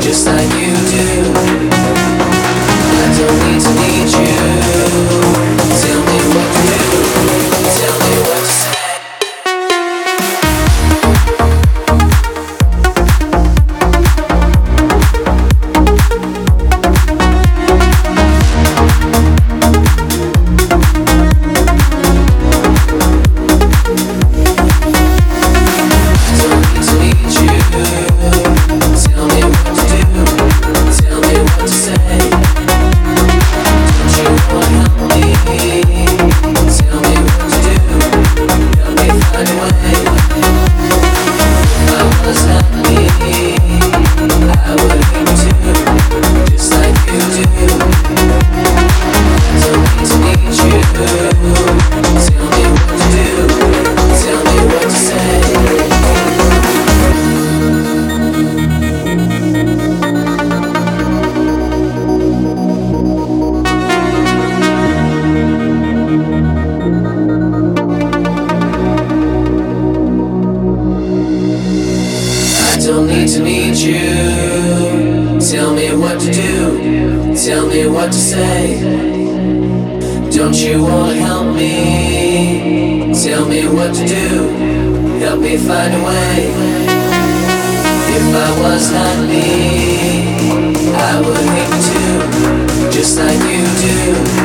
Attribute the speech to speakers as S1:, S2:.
S1: Just like you do. Tell me what to do, tell me what to say. Don't you wanna help me? Tell me what to do, help me find a way. If I was not me, I would hate you, just like you do.